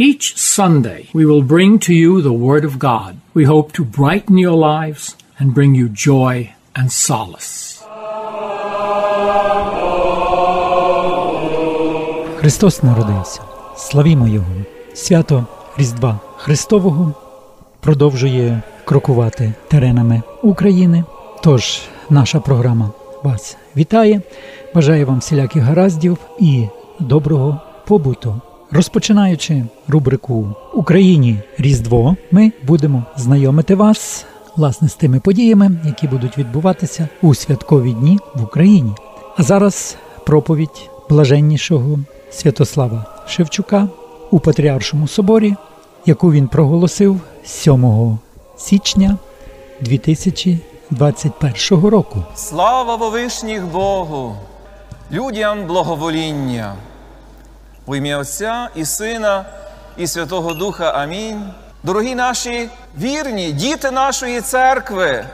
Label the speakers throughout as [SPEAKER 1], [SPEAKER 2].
[SPEAKER 1] Each Sunday, we will bring to you the Word of God. We hope to brighten your lives and bring you joy and solace.
[SPEAKER 2] Христос народився. Славімо Його! Свято Різдва Христового продовжує крокувати теренами України. Тож наша програма вас вітає. Бажаю вам всіляких гараздів і доброго побуту. Розпочинаючи рубрику Україні Різдво, ми будемо знайомити вас власне з тими подіями, які будуть відбуватися у святкові дні в Україні. А зараз проповідь блаженнішого Святослава Шевчука у Патріаршому соборі, яку він проголосив 7 січня 2021 року.
[SPEAKER 3] Слава Вовишніх Богу, людям благовоління. В ім'я Отця і Сина, і Святого Духа. Амінь. Дорогі наші вірні, діти нашої церкви,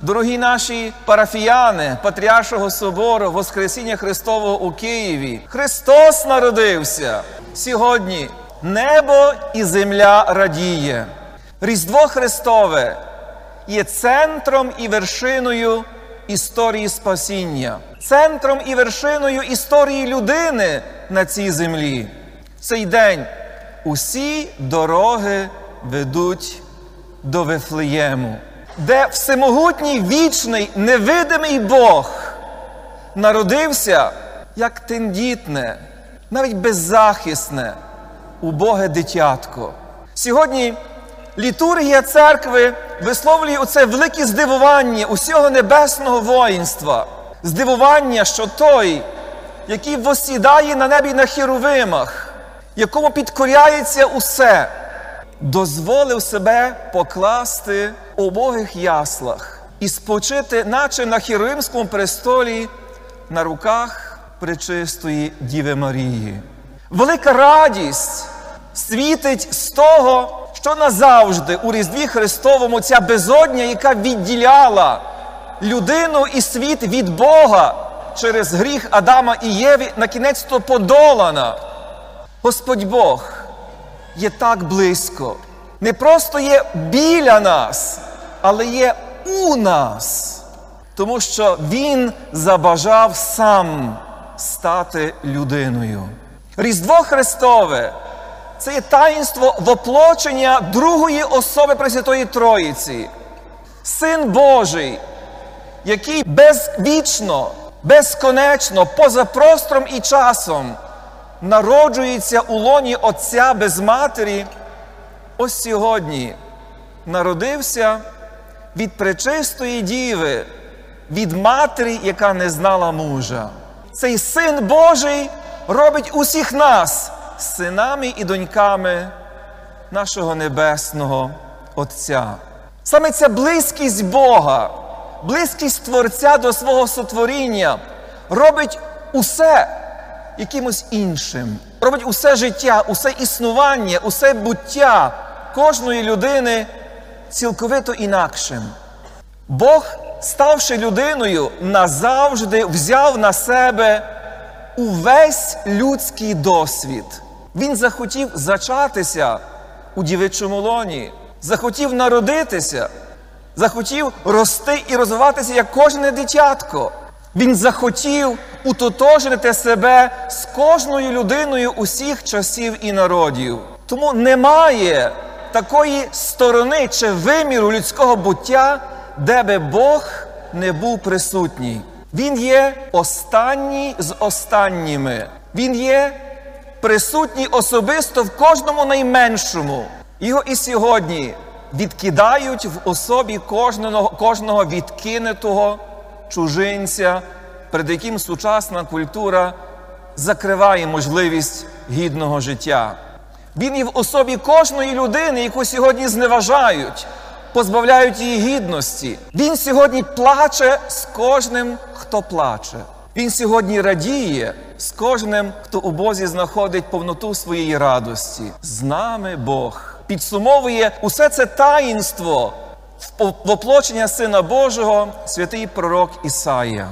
[SPEAKER 3] дорогі наші парафіяни Патріаршого собору Воскресіння Христового у Києві. Христос народився сьогодні. Небо і земля радіє. Різдво Христове є центром і вершиною історії спасіння, центром і вершиною історії людини на цій землі. Цей день усі дороги ведуть до Вифлеєму, де всемогутній вічний невидимий Бог народився як тендітне, навіть беззахисне, убоге дитятко. Сьогодні літургія церкви висловлює оце велике здивування усього небесного воїнства, здивування, що той, який восідає на небі на херовимах, якому підкоряється усе, дозволив себе покласти у убогих яслах і спочити, наче на херовимському престолі, на руках пречистої Діви Марії. Велика радість світить з того, що назавжди у Різдві Христовому ця безодня, яка відділяла людину і світ від Бога через гріх Адама і Єві, на кінець то подолана. Господь Бог є так близько, не просто є біля нас, але є у нас, тому що Він забажав сам стати людиною. Різдво Христове це є таїнство воплочення другої особи Пресвятої Троїці, Син Божий, який безвічно, безконечно, поза простором і часом народжується у лоні Отця без матері, ось сьогодні народився від пречистої діви, від матері, яка не знала мужа. Цей син Божий робить усіх нас синами і доньками нашого Небесного Отця. Саме ця близькість Бога, близькість Творця до свого сотворіння робить усе якимось іншим, робить усе життя, усе існування, усе буття кожної людини цілковито інакшим. Бог, ставши людиною, назавжди взяв на себе увесь людський досвід. Він захотів зачатися у дівичому лоні, захотів народитися, захотів рости і розвиватися як кожне дитятко. Він захотів утотожити себе з кожною людиною усіх часів і народів. Тому немає такої сторони чи виміру людського буття, де би Бог не був присутній. Він є останній з останніми. Він є присутній особисто в кожному найменшому. Його і сьогодні відкидають в особі кожного, кожного відкинутого чужинця, перед яким сучасна культура закриває можливість гідного життя. Він і в особі кожної людини, яку сьогодні зневажають, позбавляють її гідності. Він сьогодні плаче з кожним, хто плаче. Він сьогодні радіє з кожним, хто у Бозі знаходить повноту своєї радості. З нами Бог підсумовує усе це таїнство воплочення Сина Божого, святий пророк Ісаїя.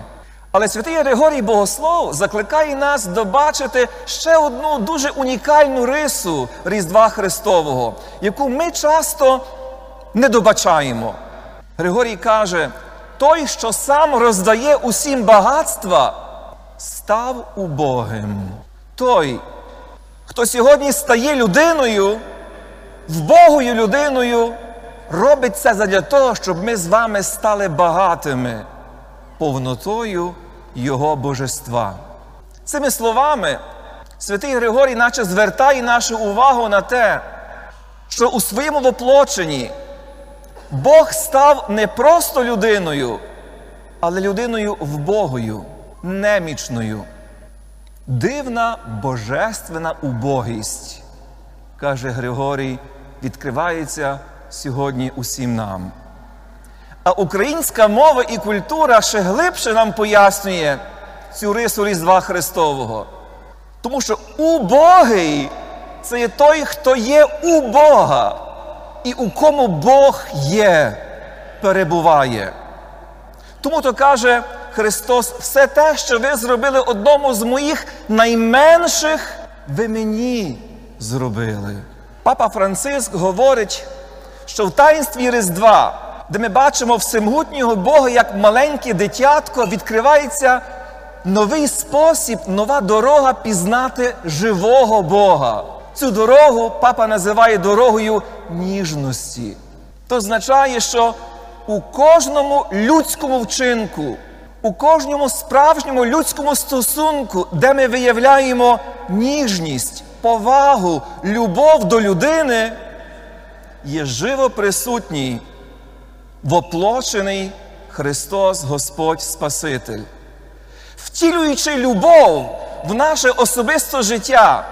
[SPEAKER 3] Але святий Григорій Богослов закликає нас добачити ще одну дуже унікальну рису Різдва Христового, яку ми часто не добачаємо. Григорій каже: той, що сам роздає усім багатства, став убогим. Той, хто сьогодні стає людиною, вбогою людиною, робить це задля того, щоб ми з вами стали багатими повнотою Його божества. Цими словами святий Григорій наче звертає нашу увагу на те, що у своєму воплоченні Бог став не просто людиною, але людиною вбогою, немічною. Дивна божественна убогість, каже Григорій, відкривається сьогодні усім нам. А українська мова і культура ще глибше нам пояснює цю рису Різдва Христового. Тому що убогий це є той, хто є у Бога, і у кому Бог є, перебуває. Тому то каже Христос, все те, що ви зробили одному з моїх найменших, ви мені зробили. Папа Франциск говорить, що в таїнстві Різдва, де ми бачимо всемогутнього Бога як маленьке дитятко, відкривається новий спосіб, нова дорога пізнати живого Бога. Цю дорогу папа називає дорогою ніжності. То означає, що у кожному людському вчинку, у кожному справжньому людському стосунку, де ми виявляємо ніжність, повагу, любов до людини, є живо присутній воплочений Христос Господь Спаситель. Втілюючи любов в наше особисте життя,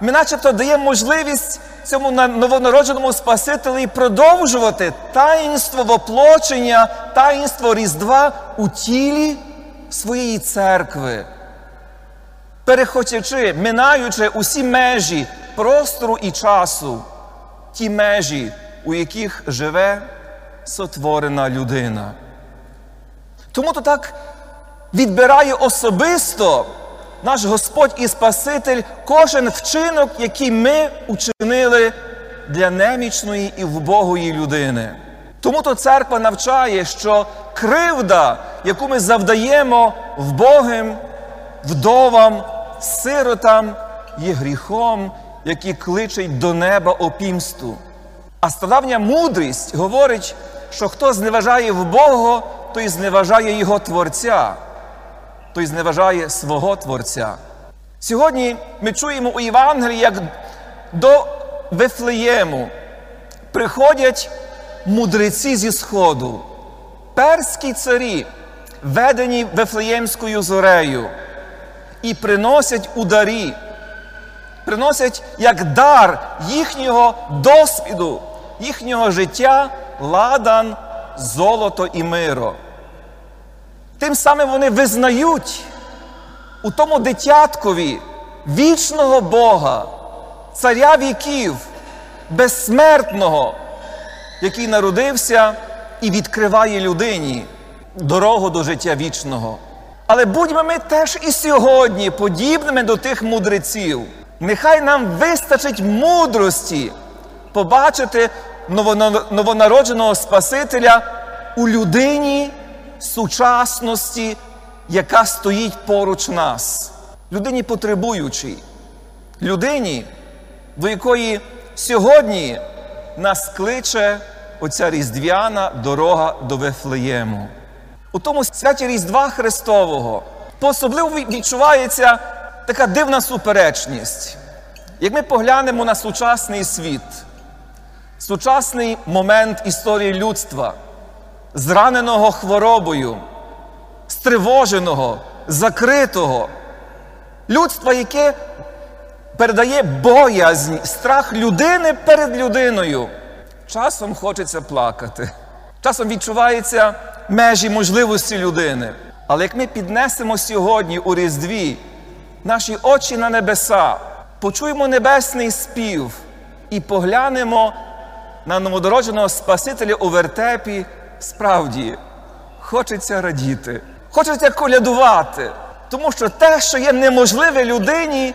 [SPEAKER 3] ми начебто даємо можливість цьому новонародженому Спасителі продовжувати таїнство воплочення, таїнство Різдва у тілі своєї церкви, переходячи, минаючи усі межі простору і часу, ті межі, у яких живе сотворена людина. Тому то так відбирає особисто наш Господь і Спаситель кожен вчинок, який ми учинили для немічної і вбогої людини. Тому то церква навчає, що кривда, яку ми завдаємо вбогим, вдовам, сиротам, є гріхом, який кличить до неба опімсту. А старавня мудрість говорить, що хто зневажає вбогого, той зневажає його Творця той зневажає свого Творця. Сьогодні ми чуємо у Євангелії, як до Вифлеєму приходять мудреці зі Сходу, перські царі, ведені Вифлеємською зорею, і приносять у дарі, приносять як дар їхнього досвіду, їхнього життя ладан, золото і миро. Тим самим вони визнають у тому дитяткові вічного Бога, царя віків, безсмертного, який народився і відкриває людині дорогу до життя вічного. Але будьмо ми теж і сьогодні подібними до тих мудреців. Нехай нам вистачить мудрості побачити новонародженого Спасителя у людині сучасності, яка стоїть поруч нас, людині потребуючій, людині, до якої сьогодні нас кличе оця різдвяна дорога до Вифлеєму. У тому святі Різдва Христового по-особливо відчувається така дивна суперечність. Як ми поглянемо на сучасний світ, сучасний момент історії людства, зраненого хворобою, стривоженого, закритого, людства, яке передає боязнь, страх людини перед людиною. Часом хочеться плакати. Часом відчуваються межі можливості людини. Але як ми піднесемо сьогодні у Різдві наші очі на небеса, почуємо небесний спів і поглянемо на новодородженого Спасителя у вертепі, справді хочеться радіти, хочеться колядувати, тому що те, що є неможливе людині,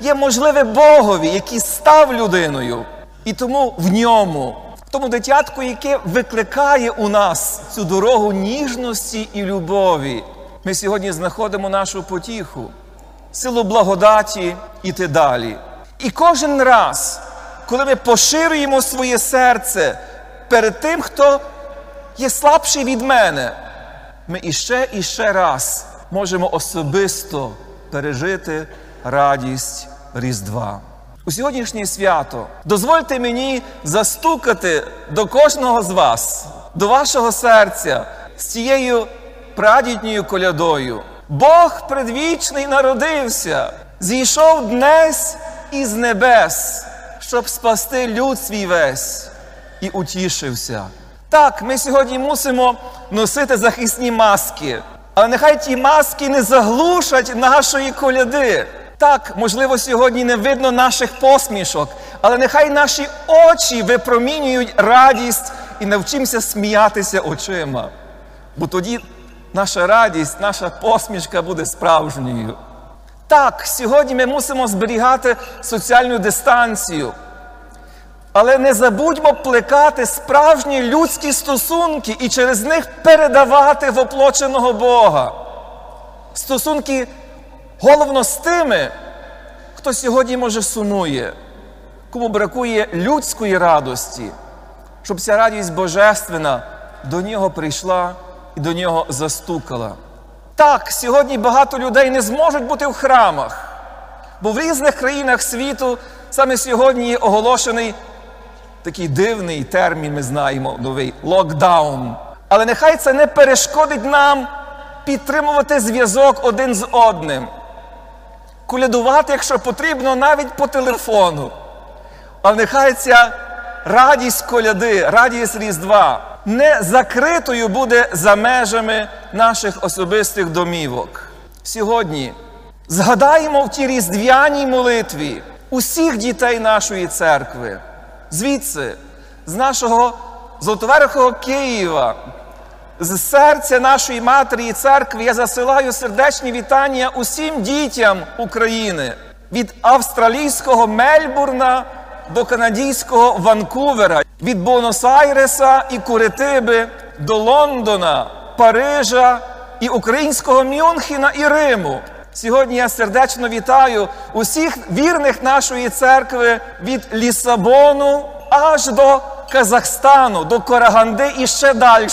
[SPEAKER 3] є можливе Богові, який став людиною. І тому в ньому, тому дитятку, яке викликає у нас цю дорогу ніжності і любові, ми сьогодні знаходимо нашу потіху, силу благодаті іти далі. І кожен раз, коли ми поширюємо своє серце перед тим, хто є слабший від мене, ми іще і ще раз можемо особисто пережити радість Різдва. У сьогоднішнє свято дозвольте мені застукати до кожного з вас, до вашого серця з цією прадідньою колядою. Бог предвічний народився, зійшов днес із небес, щоб спасти люд свій весь і утішився. Так, ми сьогодні мусимо носити захисні маски, але нехай ті маски не заглушать нашої коляди. Так, можливо, сьогодні не видно наших посмішок, але нехай наші очі випромінюють радість і навчимося сміятися очима. Бо тоді наша радість, наша посмішка буде справжньою. Так, сьогодні ми мусимо зберігати соціальну дистанцію. Але не забудьмо плекати справжні людські стосунки і через них передавати воплоченого Бога. Стосунки головно з тими, хто сьогодні може сумує, кому бракує людської радості, щоб ця радість божественна до нього прийшла і до нього застукала. Так, сьогодні багато людей не зможуть бути в храмах, бо в різних країнах світу саме сьогодні є оголошений такий дивний термін, ми знаємо, новий локдаун. Але нехай це не перешкодить нам підтримувати зв'язок один з одним, колядувати, якщо потрібно, навіть по телефону. Але нехай ця радість коляди, радість Різдва не закритою буде за межами наших особистих домівок. Сьогодні згадаємо в тій різдвяній молитві усіх дітей нашої церкви, звідси, з нашого Золотоверхого Києва, з серця нашої матері і церкви я засилаю сердечні вітання усім дітям України від австралійського Мельбурна до канадського Ванкувера, від Бонос-Айреса і Куритиби до Лондона, Парижа і українського Мюнхена і Риму. Сьогодні я сердечно вітаю усіх вірних нашої церкви від Лісабону аж до Казахстану, до Караганди і ще далі,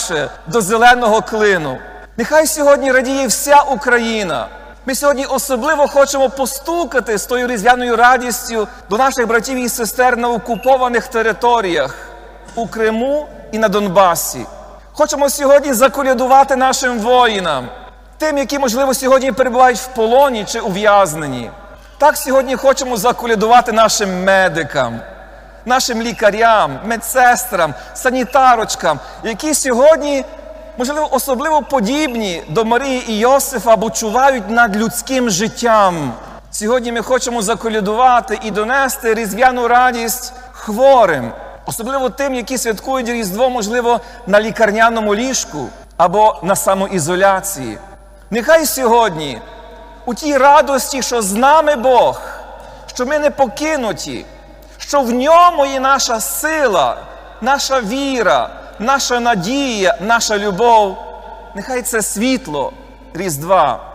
[SPEAKER 3] до зеленого клину. Нехай сьогодні радіє вся Україна. Ми сьогодні особливо хочемо постукати з тою різдвяною радістю до наших братів і сестер на окупованих територіях у Криму і на Донбасі. Хочемо сьогодні заколядувати нашим воїнам, тим, які, можливо, сьогодні перебувають в полоні чи ув'язненні. Так сьогодні хочемо заколядувати нашим медикам, нашим лікарям, медсестрам, санітарочкам, які сьогодні, можливо, особливо подібні до Марії і Йосифа, бо чувають над людським життям. Сьогодні ми хочемо заколядувати і донести різдвяну радість хворим, особливо тим, які святкують Різдво, можливо, на лікарняному ліжку або на самоізоляції. Нехай сьогодні у тій радості, що з нами Бог, що ми не покинуті, що в ньому є наша сила, наша віра, наша надія, наша любов. Нехай це світло Різдва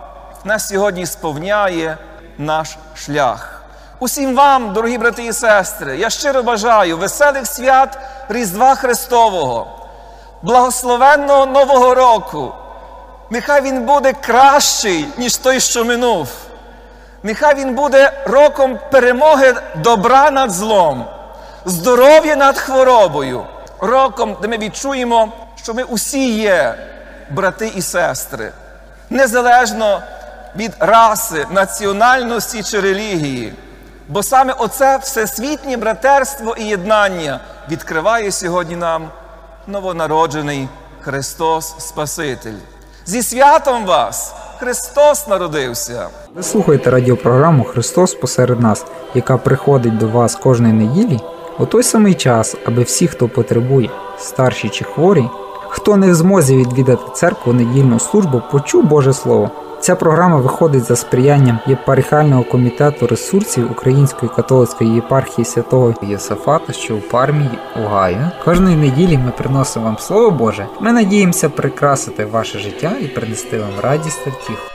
[SPEAKER 3] нас сьогодні сповняє наш шлях. Усім вам, дорогі брати і сестри, я щиро бажаю веселих свят Різдва Христового, благословенного Нового року. Нехай він буде кращий, ніж той, що минув. Нехай він буде роком перемоги добра над злом, здоров'я над хворобою, роком, де ми відчуємо, що ми усі є брати і сестри, незалежно від раси, національності чи релігії. Бо саме оце всесвітнє братерство і єднання відкриває сьогодні нам новонароджений Христос Спаситель. Зі святом вас! Христос народився!
[SPEAKER 4] Ви слухаєте радіопрограму Христос посеред нас, яка приходить до вас кожної неділі у той самий час, аби всі, хто потребує, старші чи хворі, хто не в змозі відвідати церкву недільну службу, почув Боже Слово. Ця програма виходить за сприянням єпархіального комітету ресурсів Української католицької єпархії святого Єсафата, що у Пармії, Огайо. Кожної неділі ми приносимо вам Слово Боже. Ми надіємося прикрасити ваше життя і принести вам радість та втіху.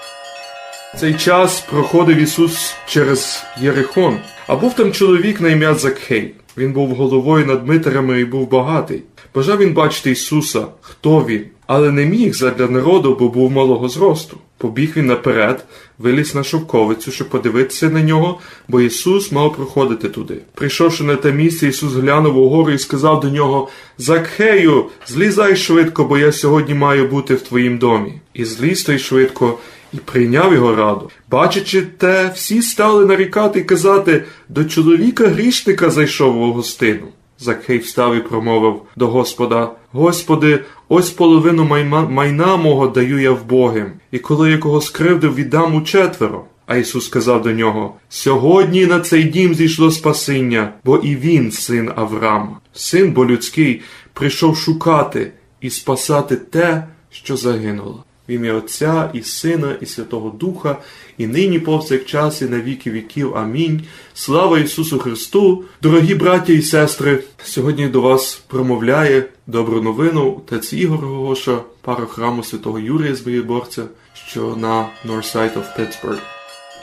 [SPEAKER 5] Цей час проходив Ісус через Єрихон. А був там чоловік на ім'я Закхей. Він був головою над митарями і був багатий. Бажав він бачити Ісуса, хто він, але не міг задля народу, бо був малого зросту. Побіг він наперед, виліз на шовковицю, щоб подивитися на нього, бо Ісус мав проходити туди. Прийшовши на те місце, Ісус глянув угору і сказав до нього: Закхею, злізай швидко, бо я сьогодні маю бути в твоїм домі. І зліз той швидко і прийняв його раду. Бачачи те, всі стали нарікати і казати до чоловіка грішника зайшов у гостину. Закхей встав і промовив до Господа: Господи, ось половину майна, майна мого даю я в Богим, і коли я кого скривдив, віддам у четверо. А Ісус сказав до нього: Сьогодні на цей дім зійшло спасіння, бо і він син Авраама. Син бо людський прийшов шукати і спасати те, що загинуло. В ім'я Отця і Сина, і Святого Духа, і нині повсякчас, і на віки віків. Амінь. Слава Ісусу Христу! Дорогі браті і сестри! Сьогодні до вас промовляє добру новину отець Ігор Гогоша, парохраму святого Юрія Збоєборця, що на Northside of Pittsburgh.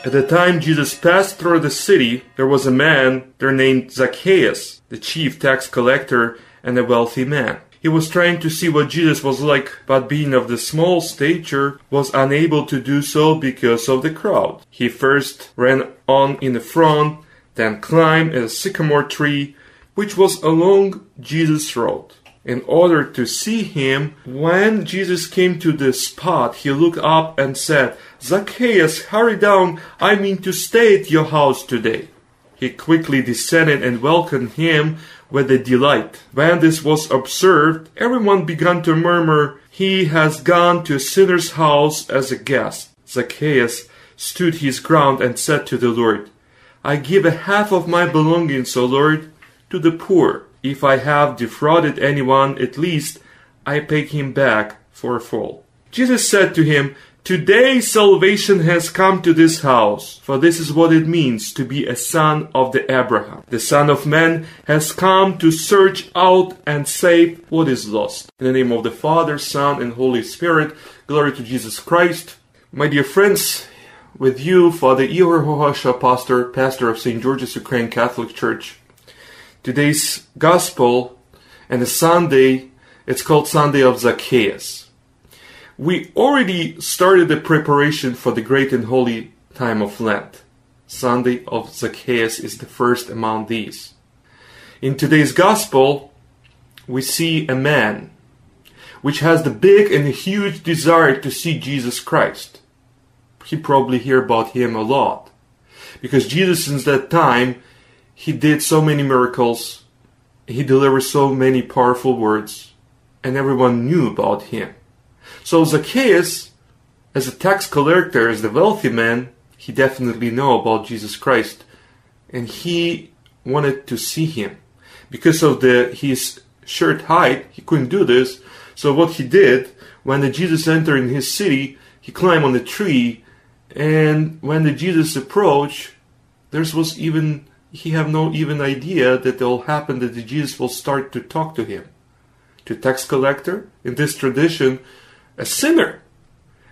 [SPEAKER 5] At the time Jesus passed through the city, there was a man there named Zacchaeus, the chief tax collector and a wealthy man. He was trying to see what Jesus was like, but being of the small stature, was unable to do so because of the crowd. He first ran on in the front, then climbed a sycamore tree, which was along Jesus' road. In order to see him, when Jesus came to the spot, he looked up and said, Zacchaeus, hurry down, I mean to stay at your house today. He quickly descended and welcomed him with a delight. When this was observed, everyone began to murmur, He has gone to a sinner's house as a guest. Zacchaeus stood his ground and said to the Lord, I give a half of my belongings, O Lord, to the poor. If I have defrauded anyone, at least I pay him back for full. Jesus said to him, Today salvation has come to this house, for this is what it means to be a son of the Abraham. The Son of Man has come to search out and save what is lost. In the name of the Father, Son, and Holy Spirit, glory to Jesus Christ. My dear friends, with you, Father Ihor Hohasha, pastor, pastor of St. George's Ukraine Catholic Church. Today's Gospel and the Sunday, it's called Sunday of Zacchaeus we already started the preparation for the great and holy time of Lent. Sunday of Zacchaeus is the first among these. In today's gospel, we see a man which has the big and huge desire to see Jesus Christ. He probably hear about him a lot because Jesus since that time he did so many miracles, he delivered so many powerful words, and everyone knew about him. So Zacchaeus, as a tax collector, as the wealthy man, he definitely know about Jesus Christ, and he wanted to see him. Because of the his short height, he couldn't do this. So what he did, when the Jesus entered in his city, he climbed on the tree, and when the Jesus approached, there was even he have no even idea that it will happen that the Jesus will start to talk to him. To tax collector, in this tradition, a sinner.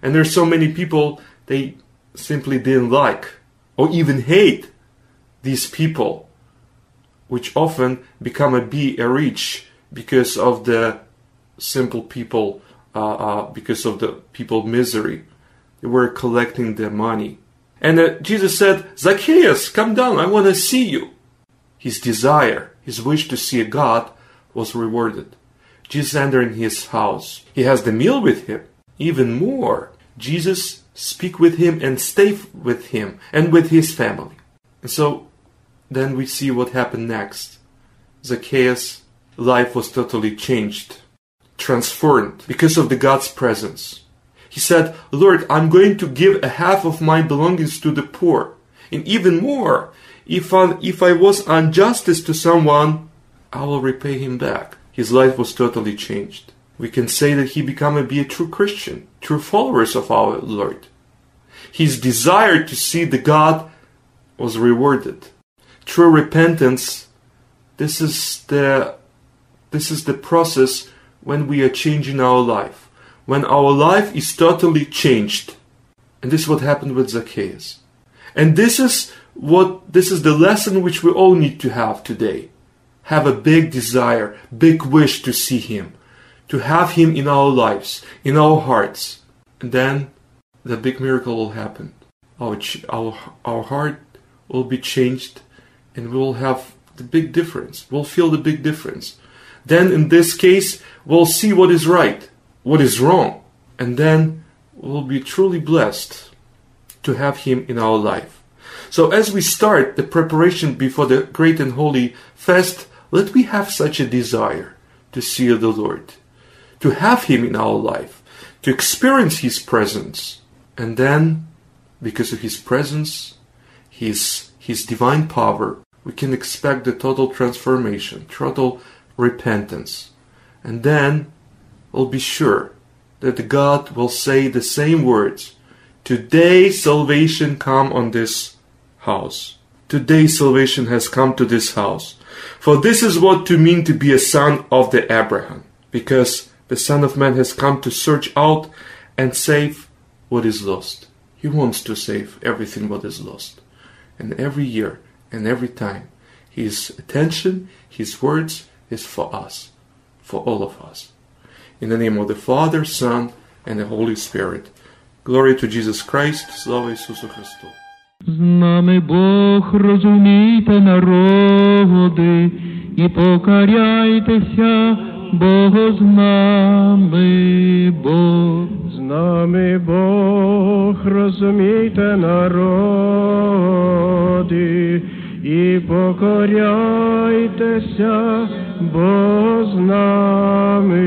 [SPEAKER 5] And there's so many people they simply didn't like or even hate these people, which often become a be a rich because of the simple people, uh, uh, because of the people misery. They were collecting their money. And uh, Jesus said, Zacchaeus, come down, I want to see you. His desire, his wish to see God was rewarded. Jesus entering his house. He has the meal with him. Even more, Jesus speak with him and stay with him and with his family. And so then we see what happened next. Zacchaeus' life was totally changed, transformed because of the God's presence. He said, Lord, I'm going to give a half of my belongings to the poor. And even more, if I, if I was unjustice to someone, I will repay him back. His life was totally changed. We can say that he became a, be a true Christian, true followers of our Lord. His desire to see the God was rewarded. True repentance, this is the this is the process when we are changing our life. When our life is totally changed. And this is what happened with Zacchaeus. And this is what this is the lesson which we all need to have today. Have a big desire, big wish to see him, to have him in our lives, in our hearts. And then the big miracle will happen. Our, our, our heart will be changed and we will have the big difference. We'll feel the big difference. Then, in this case, we'll see what is right, what is wrong, and then we'll be truly blessed to have Him in our life. So, as we start the preparation before the great and holy fast, let me have such a desire to see the Lord, to have Him in our life, to experience His presence, and then, because of His presence, His, His divine power, we can expect the total transformation, total repentance. And then we'll be sure that God will say the same words. Today salvation come on this house. Today salvation has come to this house. For this is what to mean to be a son of the Abraham. Because the Son of Man has come to search out and save what is lost. He wants to save everything what is lost. And every year and every time, His attention, His words is for us, for all of us. In the name of the Father, Son, and the Holy Spirit. Glory to Jesus Christ. Слава Ісусу Христу.
[SPEAKER 6] З нами Бог, розумійте народи, і покаряйтеся, Бог з нами Бог. З нами Бог, розумійте народи, і покоряйтеся, бо з нами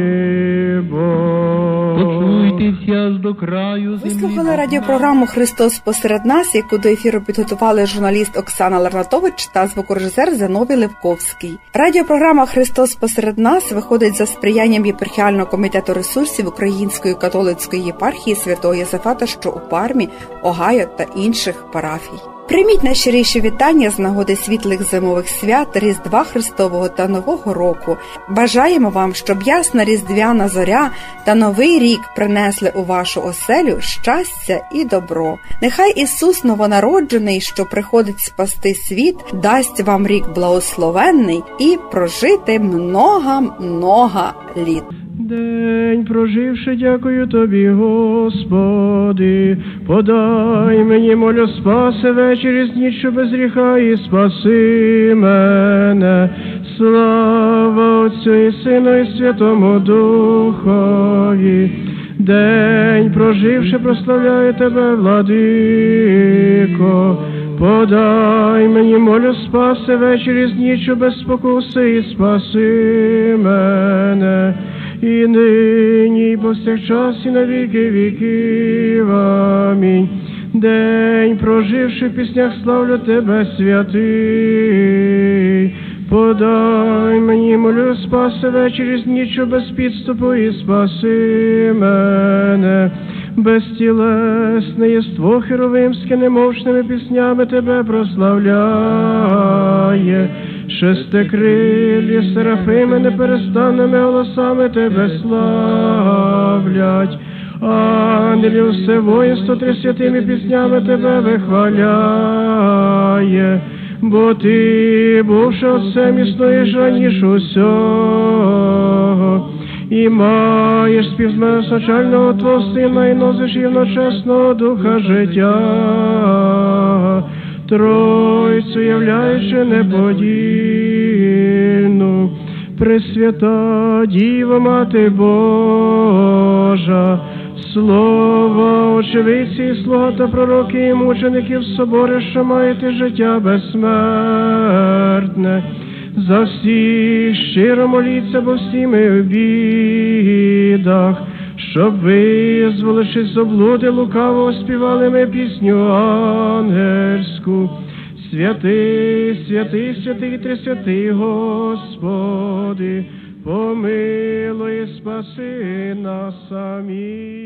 [SPEAKER 6] Бог. Почуйтеся до краю
[SPEAKER 7] Ви
[SPEAKER 6] землі.
[SPEAKER 7] слухали радіопрограму Христос посеред нас, яку до ефіру підготували журналіст Оксана Ларнатович та звукорежисер Зиновій Левковський. Радіопрограма Христос посеред нас виходить за сприянням єпархіального комітету ресурсів Української католицької єпархії святого Єзефата, що у Пармі, Огайо та інших парафій. Прийміть найщиріші вітання з нагоди світлих зимових свят, Різдва Христового та Нового року. Бажаємо вам, щоб ясна різдвяна зоря та новий рік принесли у вашу оселю щастя і добро. Нехай Ісус новонароджений, що приходить спасти світ, дасть вам рік благословенний і прожити много-много літ.
[SPEAKER 6] День проживши, дякую тобі, Господи, подай мені молю спаси вечері з ніч, що без гріха і спаси мене. Слава Отцю і Сину і Святому Духові. День проживши, прославляю тебе, владико. Подай мені молю спаси вечері з ніч, без спокуси і спаси мене і нині, і повсякчас, і на віки віків. Амінь. День проживши в піснях, славлю тебе, святий. Подай мені молю спаси вечері з нічу без підступу і спаси мене. безтілесне єство херовимське немовчними піснями тебе прославляє. Шестикрилі серафими неперестанними голосами тебе славлять. Ангелів все воїнство тридцятими піснями тебе вихваляє, бо ти, бувши отцем, існуєш раніше усього, і маєш співзначального твого сина, і носиш євночесного духа життя. Тройцю являючи неподільну, Пресвята Діва Мати Божа, Слово, очевидці, слуга та пророки і мучеників собори, що маєте життя безсмертне. За всіх щиро моліться, бо всі ми в бідах, щоб визволивши з облуди лукаво співали ми пісню ангельську. Святий, святий, святий, трисвятий, Господи, помилуй, спаси нас самі.